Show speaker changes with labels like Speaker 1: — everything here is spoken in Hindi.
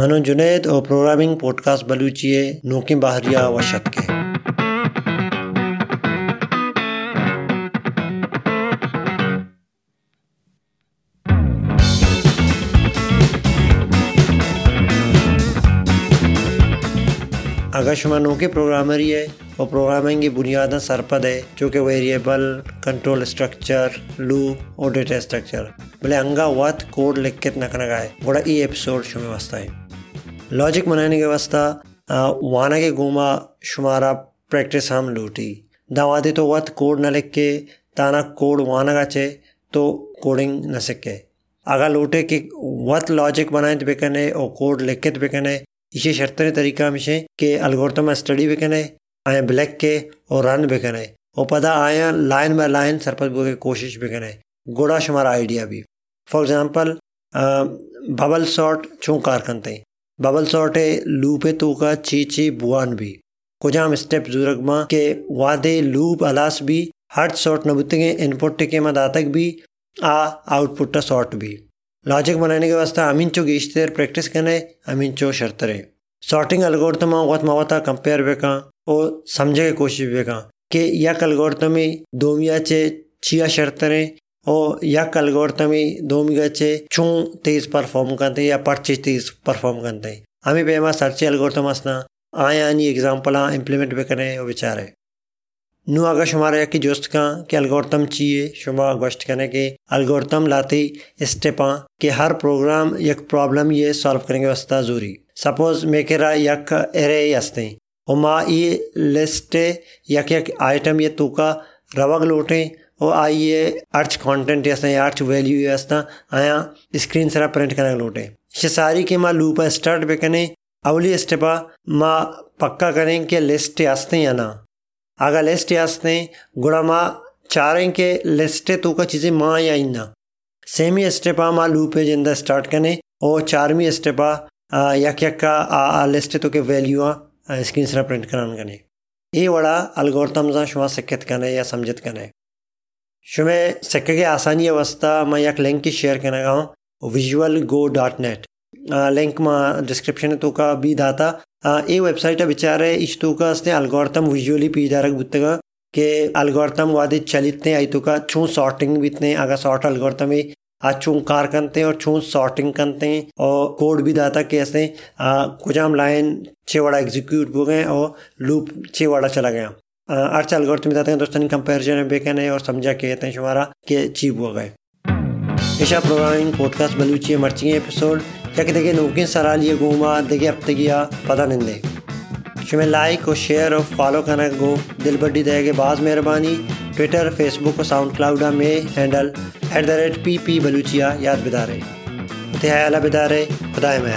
Speaker 1: मनो जुनेद और प्रोग्रामिंग पॉडकास्ट बलूचिए, नोकी बाहरिया व शतके। अगर शुमा नोके प्रोग्रामर है और प्रोग्रामिंग की बुनियाद सरपद है, जो कि वेरिएबल, कंट्रोल स्ट्रक्चर लूप और डेटा स्ट्रक्चर। भले अंगा वत कोड लिख के नकनगाए बड़ा ई एपिसोड शुमे वास्ता है लॉजिक मनाने के वास्ता वाना के गुमा शुमारा प्रैक्टिस हम लूटी। दावादे तो वत कोड न लिख के, ताना कोड वाना गाचे तो कोडिंग न सिखे अगर लूटे कि वत लॉजिक बनाए तो बेकने और कोड लिख के तो बेकने इसे शर्तने तरीका मिशे के अलगोरतम स्टडी बेकने आया ब्लैक के, और रन बेकने और पता आया लाइन बाय लाइन सरपत बोके कोशिश बेकने गोड़ा शुमारा आइडिया भी। फॉर एग्ज़ाम्पल बबल सॉर्ट छू कार करते बबल सॉर्टे लूपे तो का ची ची बुआन भी। कुजाम स्टेप जुरगमा के वादे, लूप, अलास भी, हट सॉर्ट नबुतगे, इनपुट टिके मदातक भी, आ, आउटपुट सॉर्ट भी। लॉजिक बनाने के वास्ते अमीन चो गिश्तेर प्रैक्टिस करने, अमीन चो शर्तरे सॉर्टिंग अलगोरतम वत मवता कंपेयर बेका और समझे की कोशिश बेका के यक अलगोरतमी दोमिया चे चिया शर्तरे और यक अलगोरतमी दोमिया चे छू तेज परफॉर्म करते या पर्चे तेज परफॉर्म करते। हमें बेमा सर्चे अलगोरतम असना, आया आनी एग्ज़ाम्पल इम्प्लीमेंट बेकने वो बेचारे नु अगर शुमारा यकी जोस्त का कि अलगोरतम चाहिए शुमा गोश्त करने के अलगोरतम लाती स्टेपा कि हर प्रोग्राम एक प्रॉब्लम ये सॉल्व करने करेंगे वास्ता ज़रूरी सपोज़ मेकेरा यक एरे हस्ते और माँ ये लिस्ट यक यक आइटम ये तुका रवग लोटे और आइए अर्च कंटेंट यास्ता अर्च वैल्यू यास्ता आया स्क्रीन सरा प्रिंट करने लोटे सारी के माँ लूपा स्टार्ट बेकने अवली स्टेपा माँ पक्का करें कि लिस्ट हस्ते या ना अगर लिस्ट हस्ते गुड़ा माँ चारें के लिस्टे तो का चीज़ें माँ या इन्ना सेमी स्टेपा माँ लूपे ज़िंदा स्टार्ट करें और चारवीं स्टेपा यक यक का आ आ लिस्ट तो के वैल्यू स्क्रीन सरा प्रिंट करान कने ये वड़ा अलगोरतम जा शुमा सिक्कत कने या समझत कने शुमे सिक्के के आसानी अवस्था मैं एक लिंक की शेयर करना गाँव visual go dot net link में डिस्क्रिप्शन तो का भी दाता। ए वेबसाइट विचारे इस तो का असते अलगोरतम विजुअली पी पीदारक बुतगा के अलगोरतम वादे चलितने आई तो का छू सॉर्टिंग बितने अगर सॉर्ट अलगोरतम आज छू कार करते हैं और छू सॉर्टिंग करते हैं और कोड भी दाता के ऐसे कुछ हम लाइन छः वाड़ा एग्जीक्यूट हो गए, और लूप छः वाड़ा चला गया। आर्च एल्गोरिथम बताते हैं, दोस्तों कंपैरिजन बेकन है और समझा के हैं शुमारा के चीप हो। गए एशा प्रोग्रामिंग पॉडकास्ट बलूची मर्ची एपिसोड, क्या कि देखिए नौकिन सरा लिए घूमा देखे अब तक या पता नहीं दे शुमें लाइक और शेयर और फॉलो करना गो दिल बड्डी देगा बाज़ मेहरबानी। ट्विटर फेसबुक और साउंड क्लाउड में handle at the rate P P बलूचिया याद बिदारे ते अला बिदारे खुदाए में